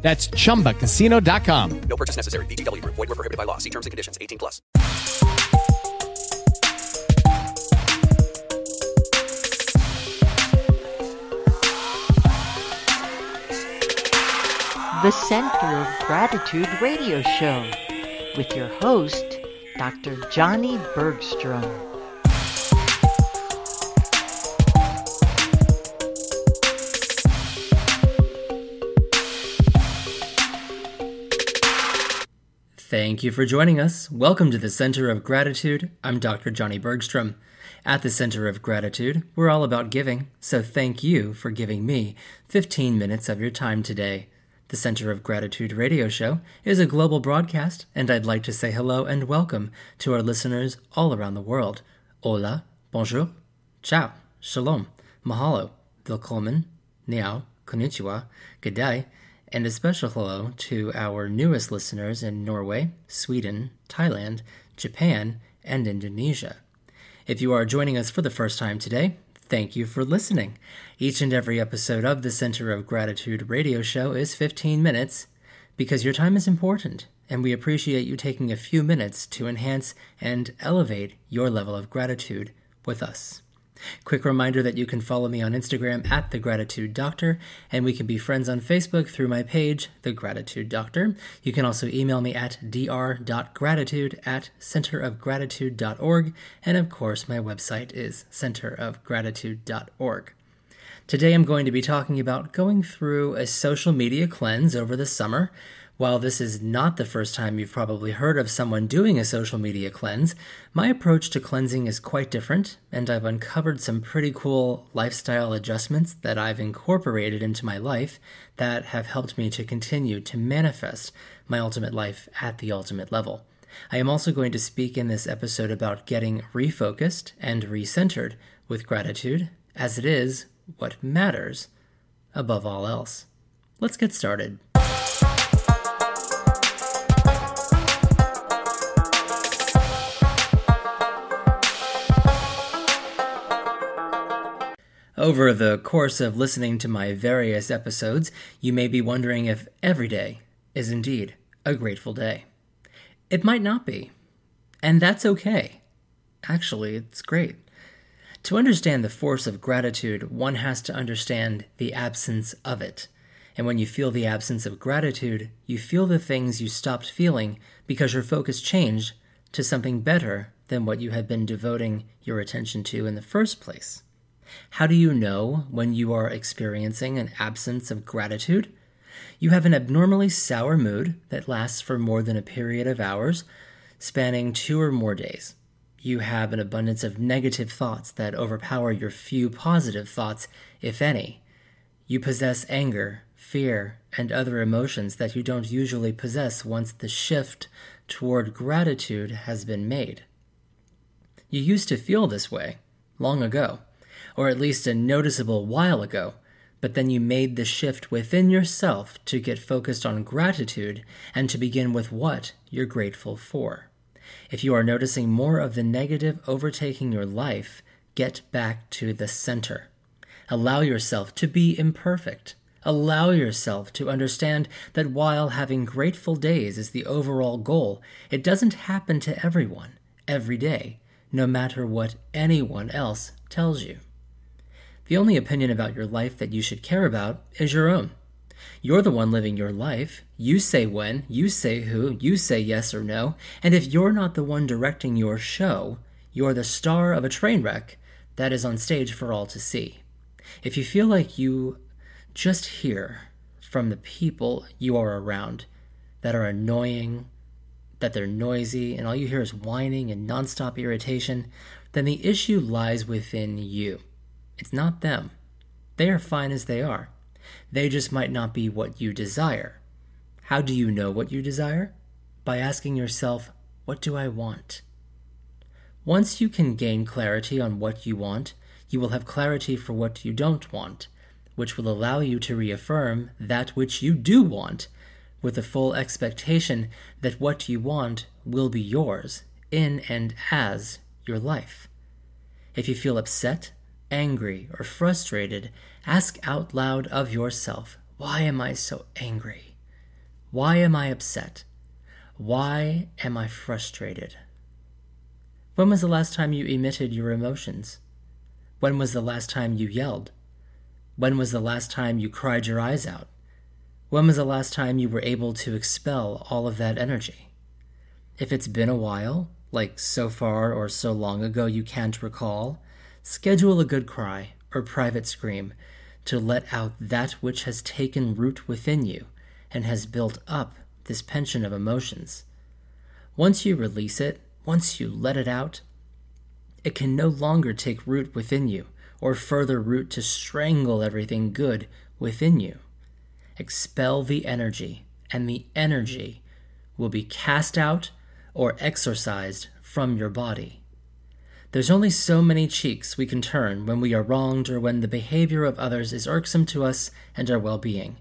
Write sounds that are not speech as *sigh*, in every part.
That's chumbacasino.com. No purchase necessary. VGW Group. Void were prohibited by law. See terms and conditions. 18 plus. The Center of Gratitude radio show with your host, Dr. Johnny Bergstrom. Thank you for joining us. Welcome to the Center of Gratitude. I'm Dr. Johnny Bergstrom. At the Center of Gratitude, we're all about giving, so thank you for giving me 15 minutes of your time today. The Center of Gratitude radio show is a global broadcast, and I'd like to say hello and welcome to our listeners all around the world. Hola, bonjour, ciao, shalom, mahalo, willkommen, niao, konnichiwa, good day, and a special hello to our newest listeners in Norway, Sweden, Thailand, Japan, and Indonesia. If you are joining us for the first time today, thank you for listening. Each and every episode of the Center of Gratitude radio show is 15 minutes because your time is important, and we appreciate you taking a few minutes to enhance and elevate your level of gratitude with us. Quick reminder that you can follow me on Instagram at The Gratitude Doctor, and we can be friends on Facebook through my page, The Gratitude Doctor. You can also email me at dr.gratitude at centerofgratitude.org, and of course, my website is centerofgratitude.org. Today I'm going to be talking about going through a social media cleanse over the summer. While this is not the first time you've probably heard of someone doing a social media cleanse, my approach to cleansing is quite different, and I've uncovered some pretty cool lifestyle adjustments that I've incorporated into my life that have helped me to continue to manifest my ultimate life at the ultimate level. I am also going to speak in this episode about getting refocused and recentered with gratitude, as it is what matters above all else. Let's get started. Over the course of listening to my various episodes, you may be wondering if every day is indeed a grateful day. It might not be, and that's okay. Actually, it's great. To understand the force of gratitude, one has to understand the absence of it. And when you feel the absence of gratitude, you feel the things you stopped feeling because your focus changed to something better than what you had been devoting your attention to in the first place. How do you know when you are experiencing an absence of gratitude? You have an abnormally sour mood that lasts for more than a period of hours, spanning two or more days. You have an abundance of negative thoughts that overpower your few positive thoughts, if any. You possess anger, fear, and other emotions that you don't usually possess once the shift toward gratitude has been made. You used to feel this way long ago or at least a noticeable while ago, but then you made the shift within yourself to get focused on gratitude and to begin with what you're grateful for. If you are noticing more of the negative overtaking your life, get back to the center. Allow yourself to be imperfect. Allow yourself to understand that while having grateful days is the overall goal, it doesn't happen to everyone, every day, no matter what anyone else tells you. The only opinion about your life that you should care about is your own. You're the one living your life. You say when, you say who, you say yes or no, and if you're not the one directing your show, you're the star of a train wreck that is on stage for all to see. If you feel like you just hear from the people you are around that are annoying, that they're noisy, and all you hear is whining and nonstop irritation, then the issue lies within you. It's not them. They are fine as they are. They just might not be what you desire. How do you know what you desire? By asking yourself, What do I want? Once you can gain clarity on what you want, you will have clarity for what you don't want, which will allow you to reaffirm that which you do want, with the full expectation that what you want will be yours in and as your life. If you feel upset, angry, or frustrated, ask out loud of yourself Why am I so angry? Why am I upset? Why am I frustrated? When was the last time you emitted your emotions? When was the last time you yelled? When was the last time you cried your eyes out? When was the last time you were able to expel all of that energy? If it's been a while, like so far or so long ago you can't recall, schedule a good cry or private scream to let out that which has taken root within you and has built up this pension of emotions. Once you release it, once you let it out, it can no longer take root within you or further root to strangle everything good within you. Expel the energy, and the energy will be cast out or exorcised from your body. There's only so many cheeks we can turn when we are wronged or when the behavior of others is irksome to us and our well being.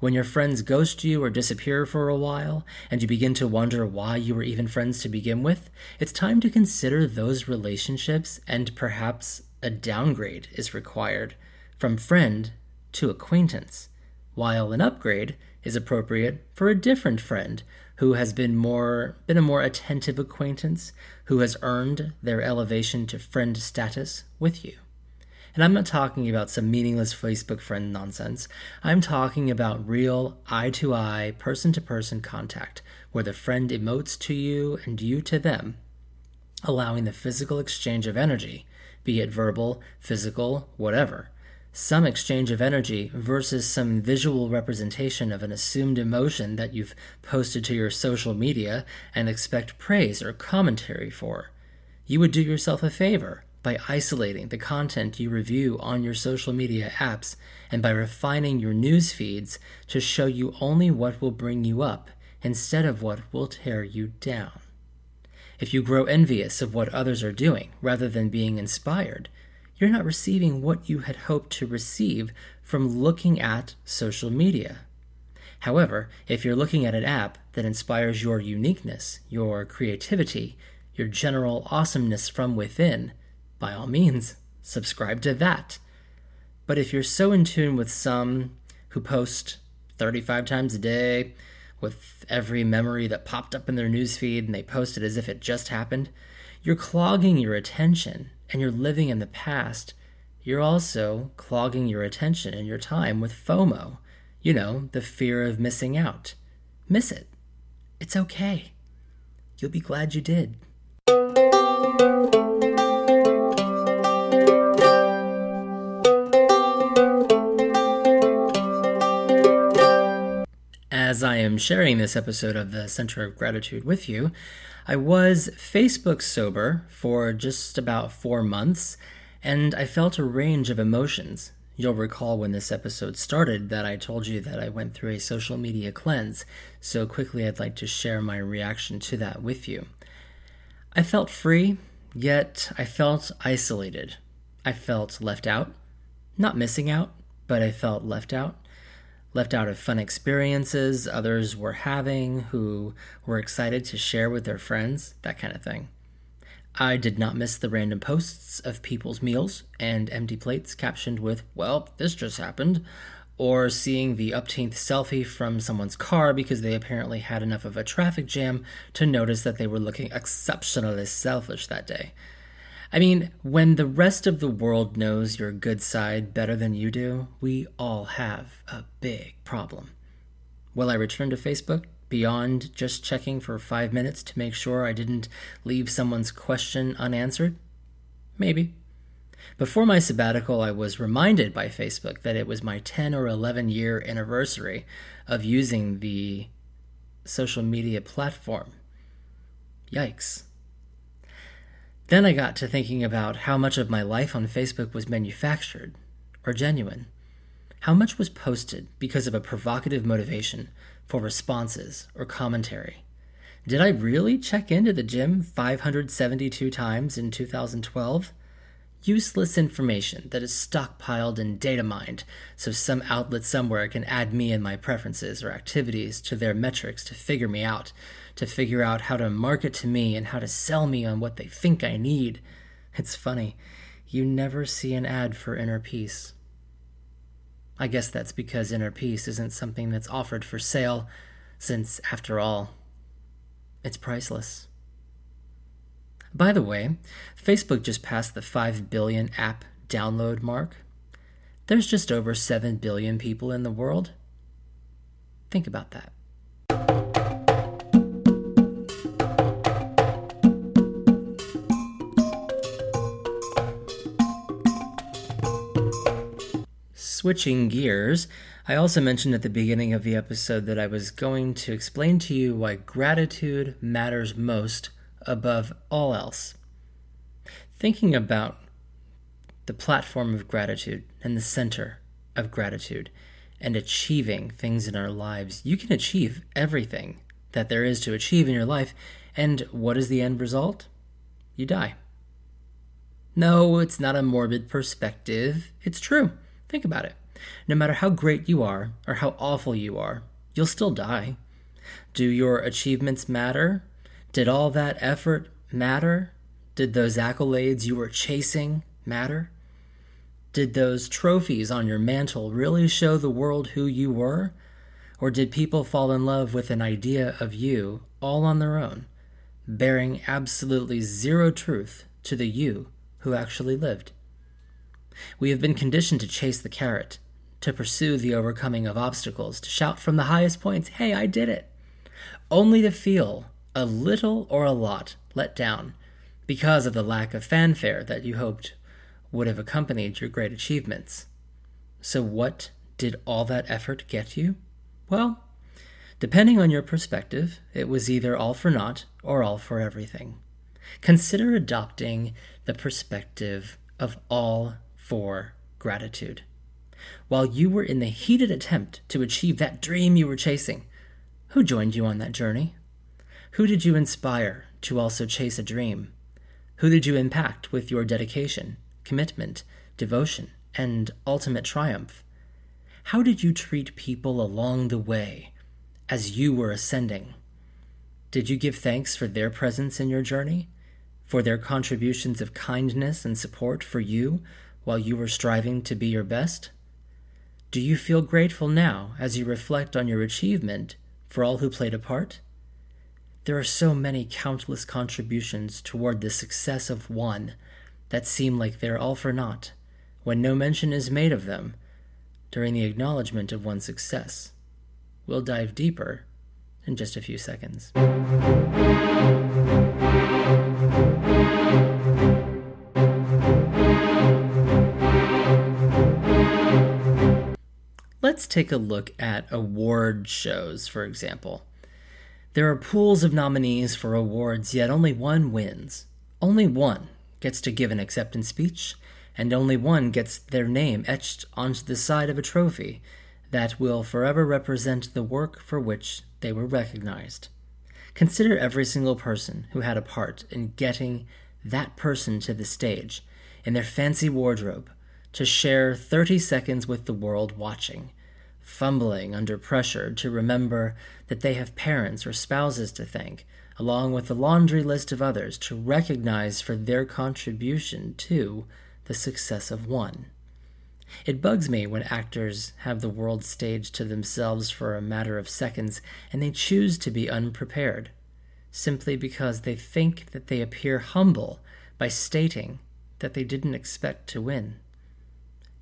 When your friends ghost you or disappear for a while, and you begin to wonder why you were even friends to begin with, it's time to consider those relationships and perhaps a downgrade is required from friend to acquaintance, while an upgrade is appropriate for a different friend who has been more been a more attentive acquaintance, who has earned their elevation to friend status with you. And I'm not talking about some meaningless Facebook friend nonsense. I'm talking about real eye to eye, person to person contact, where the friend emotes to you and you to them, allowing the physical exchange of energy, be it verbal, physical, whatever, some exchange of energy versus some visual representation of an assumed emotion that you've posted to your social media and expect praise or commentary for. You would do yourself a favor by isolating the content you review on your social media apps and by refining your news feeds to show you only what will bring you up instead of what will tear you down. If you grow envious of what others are doing rather than being inspired, you're not receiving what you had hoped to receive from looking at social media. However, if you're looking at an app that inspires your uniqueness, your creativity, your general awesomeness from within, by all means, subscribe to that. But if you're so in tune with some who post 35 times a day, with every memory that popped up in their newsfeed and they post it as if it just happened, you're clogging your attention and you're living in the past, you're also clogging your attention and your time with FOMO. You know, the fear of missing out. Miss it. It's okay. You'll be glad you did. As I am sharing this episode of the Center of Gratitude with you, I was Facebook sober for just about four months, and I felt a range of emotions. You'll recall when this episode started that I told you that I went through a social media cleanse, so quickly I'd like to share my reaction to that with you. I felt free, yet I felt isolated. I felt left out. Not missing out, but I felt left out left out of fun experiences others were having who were excited to share with their friends, that kind of thing. I did not miss the random posts of people's meals and empty plates captioned with, well, this just happened, or seeing the upteenth selfie from someone's car because they apparently had enough of a traffic jam to notice that they were looking exceptionally selfish that day. I mean, when the rest of the world knows your good side better than you do, we all have a big problem. Will I return to Facebook beyond just checking for five minutes to make sure I didn't leave someone's question unanswered? Maybe. Before my sabbatical, I was reminded by Facebook that it was my 10 or 11 year anniversary of using the social media platform. Yikes. Then I got to thinking about how much of my life on Facebook was manufactured or genuine. How much was posted because of a provocative motivation for responses or commentary? Did I really check into the gym 572 times in 2012? Useless information that is stockpiled and data mined so some outlet somewhere can add me and my preferences or activities to their metrics to figure me out, to figure out how to market to me and how to sell me on what they think I need. It's funny, you never see an ad for inner peace. I guess that's because inner peace isn't something that's offered for sale, since, after all, it's priceless. By the way, Facebook just passed the 5 billion app download mark. There's just over 7 billion people in the world. Think about that. Switching gears, I also mentioned at the beginning of the episode that I was going to explain to you why gratitude matters most above all else. Thinking about the platform of gratitude and the center of gratitude and achieving things in our lives, you can achieve everything that there is to achieve in your life. And what is the end result? You die. No, it's not a morbid perspective. It's true. Think about it. No matter how great you are or how awful you are, you'll still die. Do your achievements matter? Did all that effort matter? Did those accolades you were chasing matter? Did those trophies on your mantle really show the world who you were? Or did people fall in love with an idea of you all on their own, bearing absolutely zero truth to the you who actually lived? We have been conditioned to chase the carrot, to pursue the overcoming of obstacles, to shout from the highest points, Hey, I did it! Only to feel a little or a lot let down because of the lack of fanfare that you hoped would have accompanied your great achievements. So, what did all that effort get you? Well, depending on your perspective, it was either all for naught or all for everything. Consider adopting the perspective of all for gratitude. While you were in the heated attempt to achieve that dream you were chasing, who joined you on that journey? Who did you inspire to also chase a dream? Who did you impact with your dedication, commitment, devotion, and ultimate triumph? How did you treat people along the way as you were ascending? Did you give thanks for their presence in your journey? For their contributions of kindness and support for you while you were striving to be your best? Do you feel grateful now as you reflect on your achievement for all who played a part? There are so many countless contributions toward the success of one that seem like they're all for naught when no mention is made of them during the acknowledgement of one's success. We'll dive deeper in just a few seconds. Let's take a look at award shows, for example. There are pools of nominees for awards, yet only one wins. Only one gets to give an acceptance speech, and only one gets their name etched onto the side of a trophy that will forever represent the work for which they were recognized. Consider every single person who had a part in getting that person to the stage in their fancy wardrobe to share 30 seconds with the world watching fumbling under pressure to remember that they have parents or spouses to thank, along with a laundry list of others to recognize for their contribution to the success of one. It bugs me when actors have the world staged to themselves for a matter of seconds and they choose to be unprepared, simply because they think that they appear humble by stating that they didn't expect to win.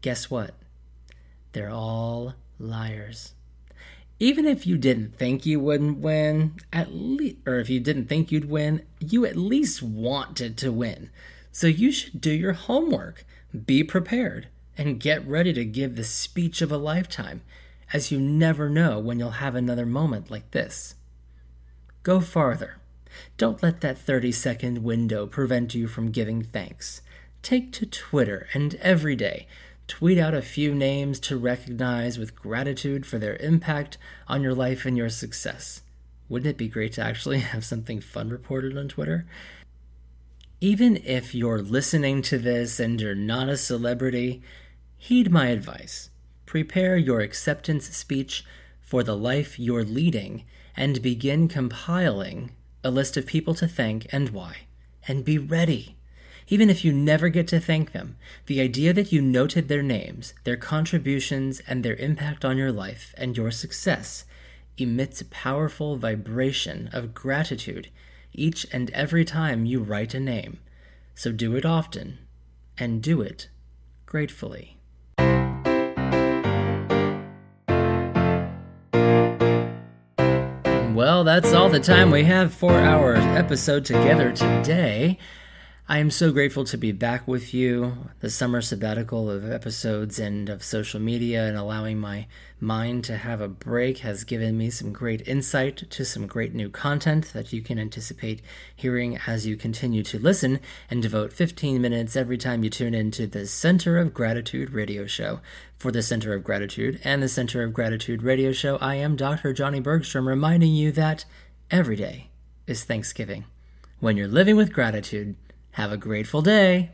Guess what? They're all liars. Even if you didn't think you wouldn't win, at least, or if you didn't think you'd win, you at least wanted to win. So you should do your homework, be prepared, and get ready to give the speech of a lifetime, as you never know when you'll have another moment like this. Go farther. Don't let that 30 second window prevent you from giving thanks. Take to Twitter and every day tweet out a few names to recognize with gratitude for their impact on your life and your success. Wouldn't it be great to actually *laughs* have something fun reported on Twitter? Even if you're listening to this and you're not a celebrity, heed my advice. Prepare your acceptance speech for the life you're leading and begin compiling a list of people to thank and why. And be ready. Even if you never get to thank them, the idea that you noted their names, their contributions, and their impact on your life and your success emits a powerful vibration of gratitude each and every time you write a name. So do it often, and do it gratefully. Well, that's all the time we have for our episode together today. I am so grateful to be back with you. The summer sabbatical of episodes and of social media and allowing my mind to have a break has given me some great insight to some great new content that you can anticipate hearing as you continue to listen and devote 15 minutes every time you tune into the Center of Gratitude radio show. For the Center of Gratitude and the Center of Gratitude radio show, I am Dr. Johnny Bergstrom reminding you that every day is Thanksgiving. When you're living with gratitude, have a grateful day.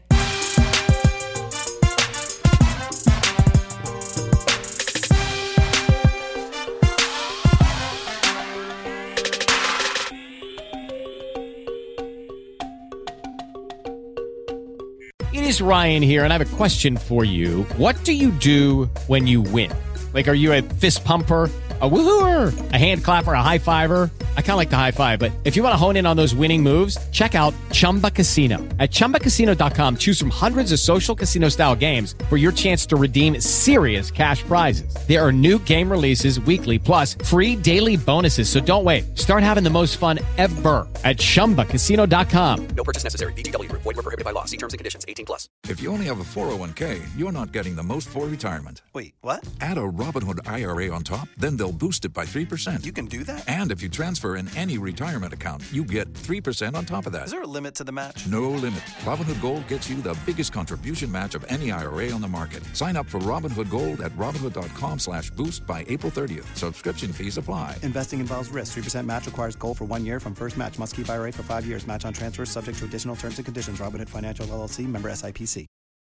It is Ryan here, and I have a question for you. What do you do when you win? Like, are you a fist pumper? a woohooer, a hand clapper, a high fiver. I kind of like the high five, but if you want to hone in on those winning moves, check out Chumba Casino. At ChumbaCasino.com, choose from hundreds of social casino style games for your chance to redeem serious cash prizes. There are new game releases weekly, plus free daily bonuses. So don't wait. Start having the most fun ever at ChumbaCasino.com. No purchase necessary. VGW. Void were prohibited by law. See terms and conditions. 18 plus. If you only have a 401k, you're not getting the most for retirement. Wait, what? Add a Robinhood IRA on top, then they'll boost it by 3%. You can do that? And if you transfer in any retirement account, you get 3% on top of that. Is there a limit to the match? No limit. Robinhood Gold gets you the biggest contribution match of any IRA on the market. Sign up for Robinhood Gold at Robinhood.com slash boost by April 30th. Subscription fees apply. Investing involves risk. 3% match requires gold for one year from first match. Must keep IRA for five years. Match on transfers subject to additional terms and conditions. Robinhood Financial LLC member SIPC.